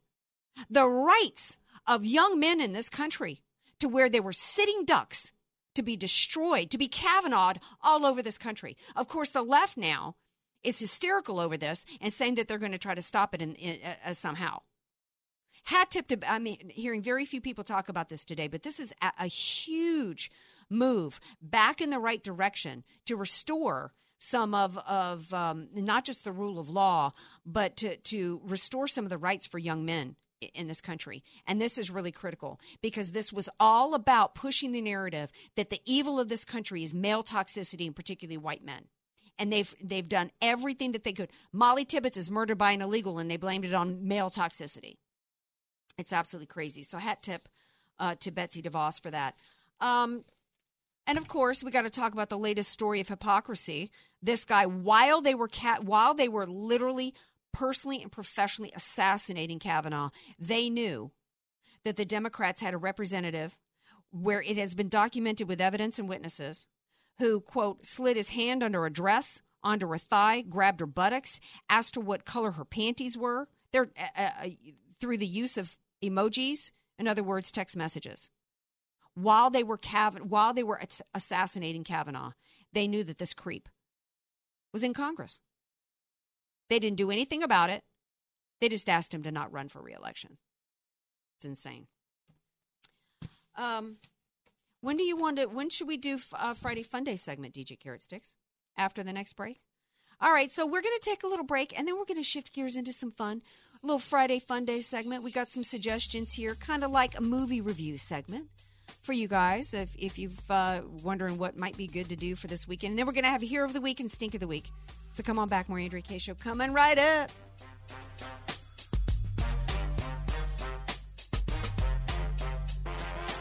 the rights of young men in this country to where they were sitting ducks to be destroyed, to be Kavanaughed all over this country. Of course, the left now is hysterical over this and saying that they're going to try to stop it in, in, uh, somehow. Hat tip to, I mean, hearing very few people talk about this today, but this is a, a huge move back in the right direction to restore some of of um, not just the rule of law, but to to restore some of the rights for young men in this country. And this is really critical because this was all about pushing the narrative that the evil of this country is male toxicity and particularly white men. And they've they've done everything that they could. Molly Tibbetts is murdered by an illegal and they blamed it on male toxicity. It's absolutely crazy. So hat tip uh, to Betsy DeVos for that. Um, and of course, we got to talk about the latest story of hypocrisy. This guy, while they were cat, while they were literally personally and professionally assassinating Kavanaugh, they knew that the Democrats had a representative where it has been documented with evidence and witnesses who, quote, slid his hand under a dress, onto her thigh, grabbed her buttocks, asked her what color her panties were. They're uh, uh, through the use of emojis, in other words, text messages. While they were while they were assassinating Kavanaugh, they knew that this creep was in Congress. They didn't do anything about it. They just asked him to not run for reelection. It's insane. Um, when do you want to? When should we do uh, Friday Fun Day segment, DJ Carrot Sticks? After the next break. All right, so we're going to take a little break, and then we're going to shift gears into some fun. A little Friday Fun Day segment. We got some suggestions here, kind of like a movie review segment for you guys if, if you've uh, wondering what might be good to do for this weekend. And then we're going to have Hero of the Week and Stink of the Week. So come on back, more Andrea Kaye Show coming right up.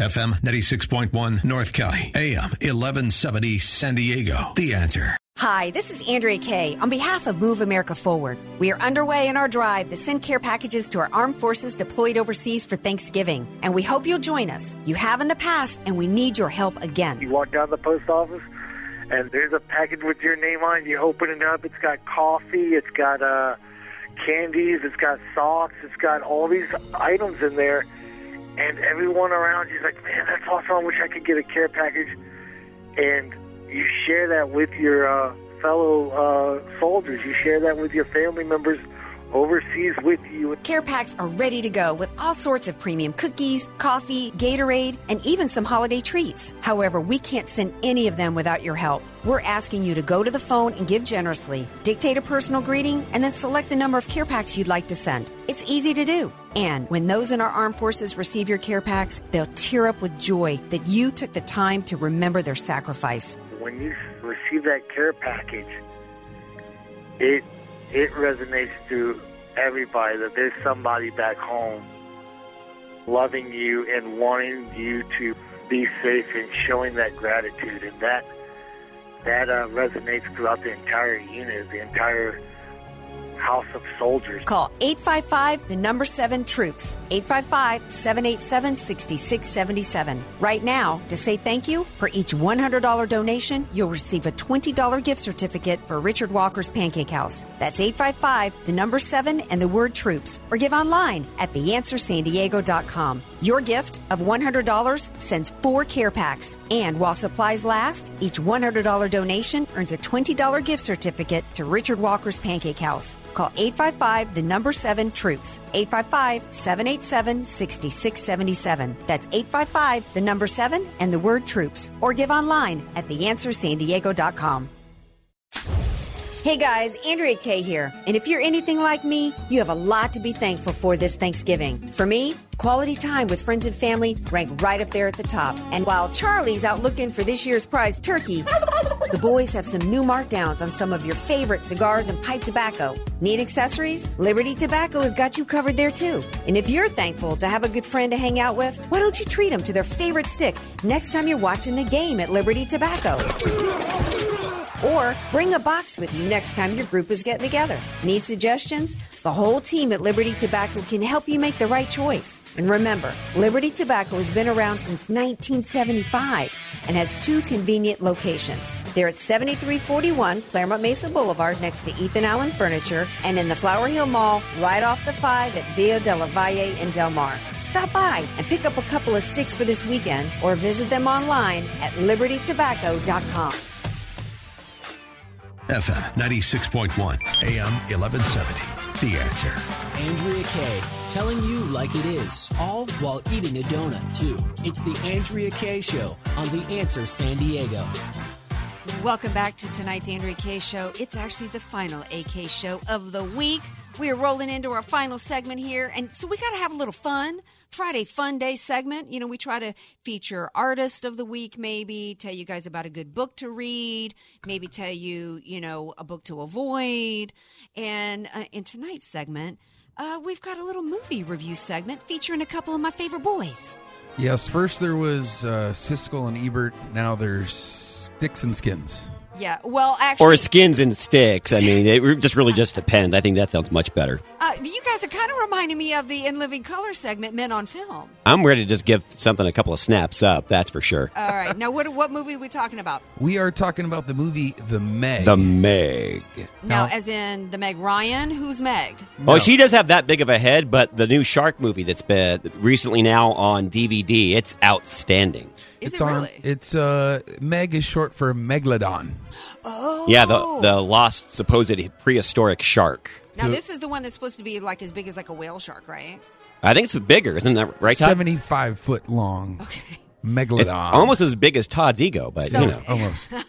FM 96.1 North County, AM 1170 San Diego. The answer.
Hi, this is Andrea Kaye. On behalf of Move America Forward, we are underway in our drive to send care packages to our armed forces deployed overseas for Thanksgiving. And we hope you'll join us. You have in the past, and we need your help again.
You walk down the post office, and there's a package with your name on it. You open it up, it's got coffee, it's got uh, candies, it's got socks, it's got all these items in there. And everyone around you's like, man, that's awesome. I wish I could get a care package. And you share that with your uh, fellow uh, soldiers. You share that with your family members overseas with you.
Care packs are ready to go with all sorts of premium cookies, coffee, Gatorade, and even some holiday treats. However, we can't send any of them without your help. We're asking you to go to the phone and give generously, dictate a personal greeting, and then select the number of care packs you'd like to send. It's easy to do. And when those in our armed forces receive your care packs, they'll tear up with joy that you took the time to remember their sacrifice.
When you receive that care package, it it resonates to everybody that there's somebody back home loving you and wanting you to be safe and showing that gratitude. And that that uh, resonates throughout the entire unit, the entire house of soldiers.
Call 855 the number 7 troops. 855 787 6677. Right now, to say thank you, for each $100 donation, you'll receive a $20 gift certificate for Richard Walker's Pancake House. That's 855 the number 7 and the word troops. Or give online at theanswersandiego.com. Your gift of $100 sends four care packs. And while supplies last, each $100 donation earns a $20 gift certificate to Richard Walker's Pancake House. Call 855 the number 7 troops. 855 787 6677. That's 855 the number 7 and the word troops. Or give online at theanswersandiego.com. Hey guys, Andrea Kaye here. And if you're anything like me, you have a lot to be thankful for this Thanksgiving. For me, quality time with friends and family rank right up there at the top. And while Charlie's out looking for this year's prize turkey, the boys have some new markdowns on some of your favorite cigars and pipe tobacco. Need accessories? Liberty Tobacco has got you covered there too. And if you're thankful to have a good friend to hang out with, why don't you treat them to their favorite stick next time you're watching the game at Liberty Tobacco? Or bring a box with you next time your group is getting together. Need suggestions? The whole team at Liberty Tobacco can help you make the right choice. And remember, Liberty Tobacco has been around since 1975 and has two convenient locations. They're at 7341 Clairemont Mesa Boulevard next to Ethan Allen Furniture and in the Flower Hill Mall right off the 5 at Via de la Valle in Del Mar. Stop by and pick up a couple of sticks for this weekend or visit them online at libertytobacco.com.
FM 96.1, AM 1170. The answer.
Andrea Kaye, telling you like it is, all while eating a donut, too. It's the Andrea Kaye Show on The Answer San Diego.
Welcome back to tonight's Andrea Kaye show. It's actually the final AK show of the week. We are rolling into our final segment here, and so we got to have a little fun. Friday Fun Day segment. You know, we try to feature artist of the week, maybe tell you guys about a good book to read, maybe tell you, you know, a book to avoid. And uh, in tonight's segment, uh, we've got a little movie review segment featuring a couple of my favorite boys.
Yes, first there was uh, Siskel and Ebert. Now there's Sticks and Skins.
Yeah, well, actually,
Or skins and sticks. I mean, it just really just depends. I think that sounds much better.
Uh, you guys are kind of reminding me of the In Living Color segment, Men on Film.
I'm ready to just give something a couple of snaps up. That's for sure.
All right, now what what movie are we talking about?
We are talking about the movie The Meg.
The Meg.
Now, as in the Meg Ryan, who's Meg?
Oh, she does have that big of a head, but the new shark movie that's been recently now on DVD, it's outstanding.
It's on. It's uh, Meg is short for Megalodon.
Oh,
Yeah, the the lost supposed prehistoric shark.
Now this is the one that's supposed to be like as big as like a whale shark, right?
I think it's bigger, isn't that right? Todd?
Seventy-five foot long. Okay. Megalodon.
It's almost as big as Todd's ego, but
So-
you know,
almost.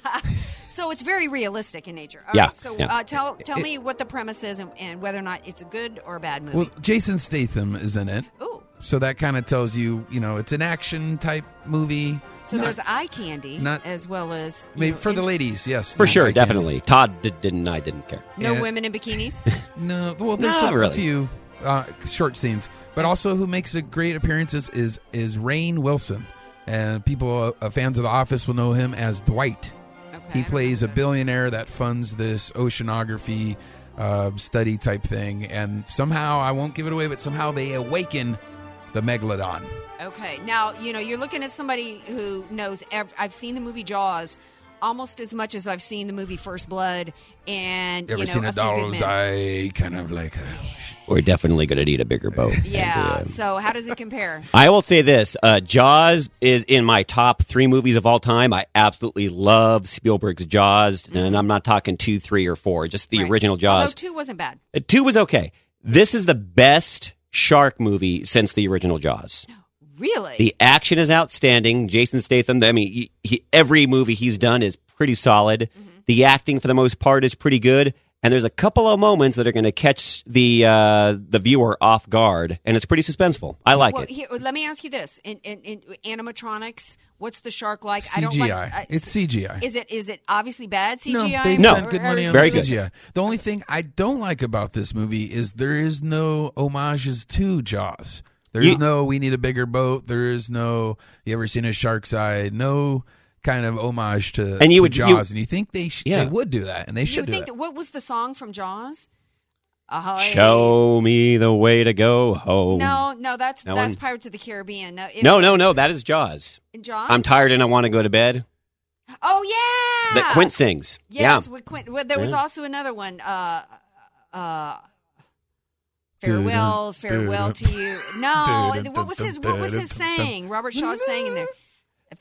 So it's very realistic in nature. All
Yeah,
right, so
yeah.
uh, tell tell me what the premise is and, and whether or not it's a good or a bad movie.
Well, Jason Statham is in it.
Ooh.
So that kind of tells you, you know, it's an action type movie.
so
Not-
there's eye candy
not-
as well as
maybe
know,
for the ladies, yes,
for sure,
eye candy.
definitely. Todd did, didn't. I didn't care.
no
Yeah.
women in bikinis.
No, well, there's
Not
a,
really.
few uh, short scenes, but also who makes a great appearances is is Rainn Wilson, and people uh, fans of The Office will know him as Dwight. he plays a billionaire that funds this oceanography uh, study type thing, and somehow I won't give it away, but somehow they awaken the megalodon.
Okay, now you know you're looking at somebody who knows. Ev- I've seen the movie Jaws almost as much as I've seen the movie First Blood, and
You ever
you know
seen a
Few Good
doll's eye? Kind of like a.
We're definitely going to need a bigger boat.
Yeah. So how does it compare?
I will say this: uh, Jaws is in my top three movies of all time. I absolutely love Spielberg's Jaws, and I'm not talking two, three, or four. Just the original
Although
Jaws.
two wasn't bad.
Uh, Two was okay. This is the best shark movie since the original Jaws.
Really?
The action is outstanding. Jason Statham. I mean, he, he, every movie he's done is pretty solid. Mm-hmm. The acting, for the most part, is pretty good. And there's a couple of moments that are going to catch the uh, the viewer off guard, and it's pretty suspenseful. I like
well,
it.
Here, let me ask you this: in, in, in animatronics, what's the shark like? I don't like.
CGI.
uh,
It's CGI.
Is it is it obviously bad
No,
CGI?
they
No.
spent good money on
Very
the
good.
CGI. The only thing I don't like about this movie is there is no homages to Jaws. There's
You-
no we need a bigger boat. There is no you ever seen a shark's eye? No kind of homage to,
And you
to
would- you-
Jaws. and you think they sh-
Yeah.
they would do that, and they should do
think
that.
that, what was the song from Jaws? Ahoy.
Show me the way to go home.
No, no, that's
That
that's
one?
Pirates of the Caribbean. No, it-
No, no, no. That is Jaws.
Jaws?
I'm tired and I want to go to bed.
Oh yeah,
That Quint sings.
Yes,
yeah.
with Quint. Well, there was
Yeah.
also another one. Uh, uh, farewell, farewell to you. No, what was his? What was his saying? Robert Shaw sang in there.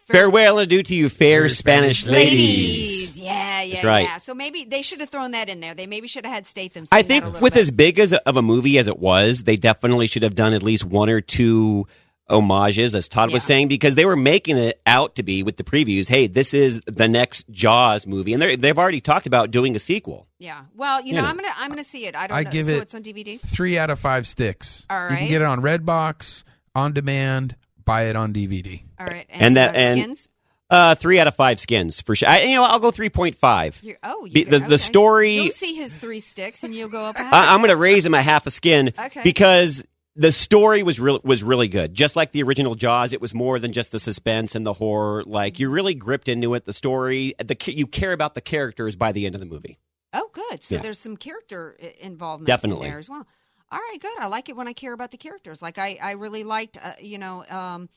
Farewell and adieu to you, fair Spanish ladies.
Yeah, yeah,
right.
yeah. So maybe they should have thrown that in there. They maybe should have had Statham.
I
sing that a
think with
bit.
as big as a, of a movie as it was, they definitely should have done at least one or two homages, as Todd was saying, because they were making it out to be with the previews. Hey, this is the next Jaws movie, and they're- they've already talked about doing a sequel.
Yeah. Well, you
You
know,
know.
I'm gonna I'm gonna see it. I don't
I
know.
give
so
it
it's on DVD.
Three out of five sticks.
All
You can get it on Redbox, on demand, buy it on DVD.
All right.
And, that
uh,
and
skins.
uh, three out of five skins for sure. I, you know, I'll go three point five.
You're, oh, you
Be-
go-
the the story.
You'll see his three sticks, and you'll go up.
I, I'm going to raise him a half a skin
Okay.
because the story was real was really good. Just like the original Jaws, it was more than just the suspense and the horror. Like you really gripped into it. The story, the you care about the characters by the end of the movie.
Oh, good. So
Yeah.
there's some character involvement
Definitely.
in there as well. All right, good. I like it when I care about the characters. Like I, I really liked, uh, you know, um,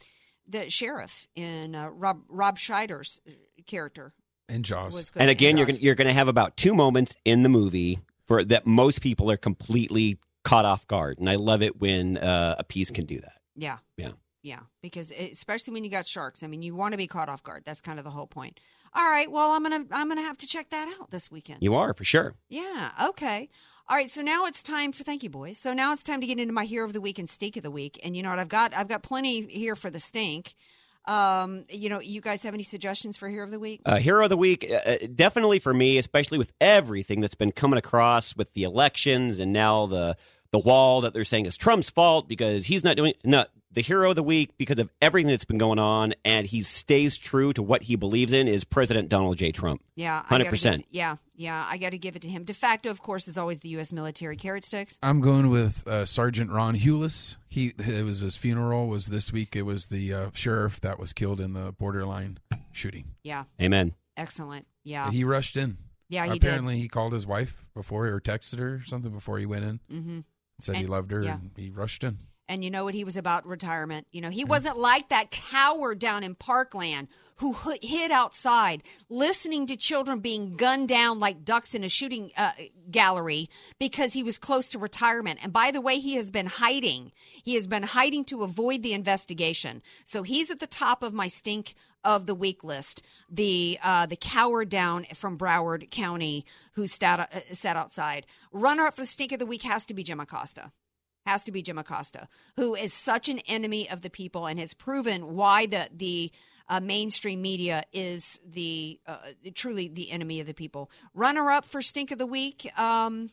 the sheriff in uh, Rob Rob Scheider's uh, character.
And Jaws.
Was good.
And again, you're gonna, you're going to have about two moments in the movie for that most people are completely caught off guard, and I love it when uh, a piece can do that.
Yeah.
Yeah.
Yeah, because it, especially when you got sharks, I mean, you want to be caught off guard. That's kind of the whole point. All right, well, I'm gonna I'm gonna have to check that out this weekend.
You are for sure.
Yeah. Okay. All right. So now it's time for thank you, boys. So now it's time to get into my hero of the week and stink of the week. And you know what? I've got I've got plenty here for the stink. Um, you know, you guys have any suggestions for hero of the week?
Uh, hero of the week, uh, uh, definitely for me, especially with everything that's been coming across with the elections and now the the wall that they're saying is Trump's fault because he's not doing no the hero of the week because of everything that's been going on and he stays true to what he believes in is President Donald J. Trump.
Yeah, I
hundred
gotta
percent.
give Yeah, yeah, I got to give it to him. De facto, of course, is always the U.S. military carrot sticks.
I'm going with uh, Sergeant Ron Helus. He it was his funeral was this week. It was the uh, sheriff that was killed in the borderline shooting.
Yeah,
Amen.
excellent. Yeah,
He rushed in.
Yeah, he did.
apparently he called his wife before or texted her or something before he went in.
Mhm.
Said he loved her
yeah.
and he rushed in.
And you know what? He was about retirement. You know, he wasn't like that coward down in Parkland who hid outside listening to children being gunned down like ducks in a shooting uh, gallery because he was close to retirement. And by the way, he has been hiding. He has been hiding to avoid the investigation. So he's at the top of my stink of the week list. The uh, the coward down from Broward County who sat, uh, sat outside. Runner up for the stink of the week has to be Jim Acosta has to be Jim Acosta, who is such an enemy of the people and has proven why the the uh, mainstream media is the uh, truly the enemy of the people. Runner up for stink of the week. Um,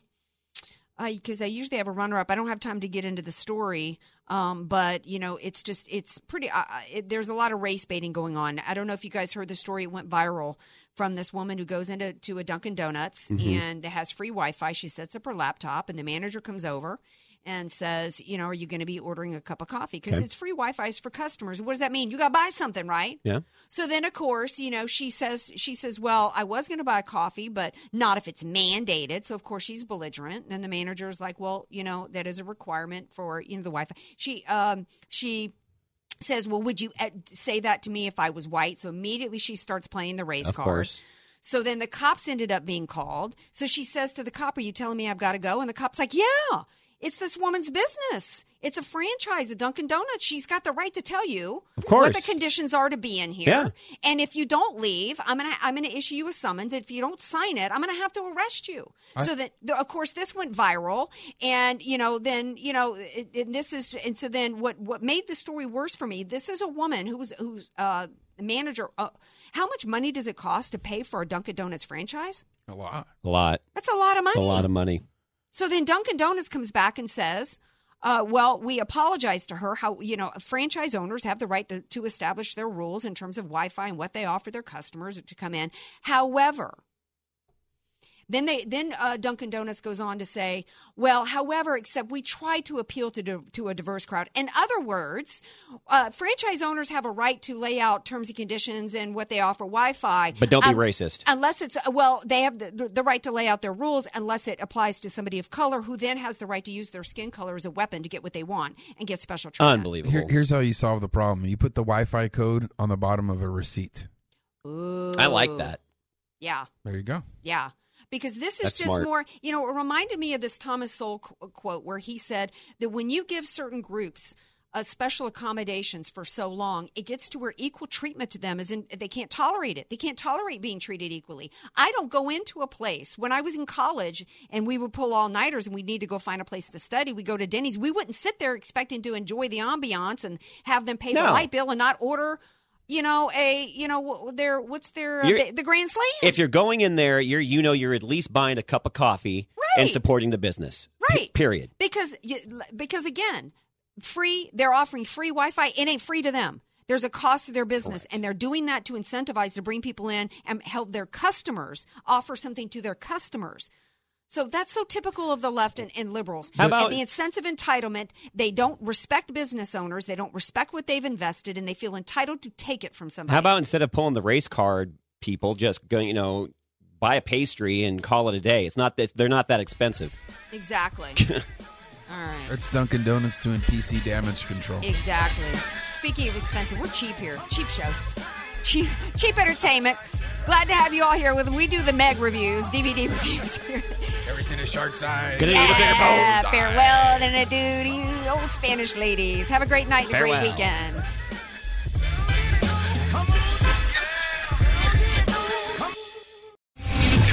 because I usually have a runner up. I don't have time to get into the story, um, but you know, it's just it's pretty. Uh, it, there's a lot of race baiting going on. I don't know if you guys heard the story. It went viral from this woman who goes into to a Dunkin' Donuts
Mhm.
and has free Wi-Fi. She sets up her laptop, and the manager comes over and says, "You know, are you going to be ordering a cup of coffee? Because
Okay.
it's free Wi-Fi for customers. What does that mean? You got to buy something, right?"
Yeah.
So then, of course, you know, she says, she says, well, I was going to buy coffee, but not if it's mandated. So of course she's belligerent. And the manager is like, well, you know, that is a requirement for you know the Wi-Fi. She, um, she says, well, would you uh, say that to me if I was white? So immediately she starts playing the race
Of
card.
course.
So then the cops ended up being called. So she says to the cop, Are you telling me I've got to go? And the cop's like, Yeah, it's this woman's business. It's a franchise of Dunkin' Donuts. She's got the right to tell you
Of course.
what the conditions are to be in here.
Yeah.
And if you don't leave, I'm gonna I'm gonna issue you a summons. If you don't sign it, I'm gonna have to arrest you.
I-
so that the- of course this went viral, and you know then you know it, and this is and so then what what made the story worse for me? This is a woman who was who's uh manager. Uh, how much money does it cost to pay for a Dunkin' Donuts franchise?
A lot.
A lot.
That's a lot of money.
It's a lot of money.
So then Dunkin' Donuts comes back and says, uh, well, we apologize to her. How, you know, franchise owners have the right to, to establish their rules in terms of Wi Fi and what they offer their customers to come in. However, Then they then uh, Dunkin' Donuts goes on to say, well, however, except we try to appeal to di- to a diverse crowd. In other words, uh, franchise owners have a right to lay out terms and conditions and what they offer Wi-Fi,
But don't be
un-
racist.
Unless it's well, they have the, the right to lay out their rules unless it applies to somebody of color who then has the right to use their skin color as a weapon to get what they want and get special treatment.
Unbelievable.
Here, here's how you solve the problem. You put the Wi-Fi code on the bottom of a receipt.
Ooh.
I like that.
Yeah.
There you go.
Yeah. Because this is
That's
just
smart.
more, you know, it reminded me of this Thomas Sowell qu- quote where he said that when you give certain groups uh, special accommodations for so long, it gets to where equal treatment to them is in, they can't tolerate it. They can't tolerate being treated equally. I don't go into a place when I was in college and we would pull all nighters and we need to go find a place to study. We go to Denny's. We wouldn't sit there expecting to enjoy the ambiance and have them pay the light bill and not order. You know, a you know their what's their uh,
You're-
the Grand Slam?
If you're going in there, you're you know you're at least buying a cup of coffee
right.
and supporting the business. P-
Right.
period.
because because again free they're offering free wi-fi it ain't free to them there's a cost to their business and they're doing that to incentivize to bring people in and help their customers offer something to their customers so that's so typical of the left and, and liberals
How about-
and the sense of entitlement they don't respect business owners they don't respect what they've invested and they feel entitled to take it from somebody
How about instead of pulling the race card, people just go, you know, buy a pastry and call it a day. It's not that they're not that expensive.
exactly all right
It's Dunkin' Donuts doing PC damage control.
Exactly. Speaking of expensive, we're cheap here. Cheap show. Cheap, cheap entertainment. Glad to have you all here with We do the Meg reviews, DVD reviews here.
Ever seen a shark's eye?
Yeah, farewell and adieu to you old Spanish ladies. Have a great night and a great weekend.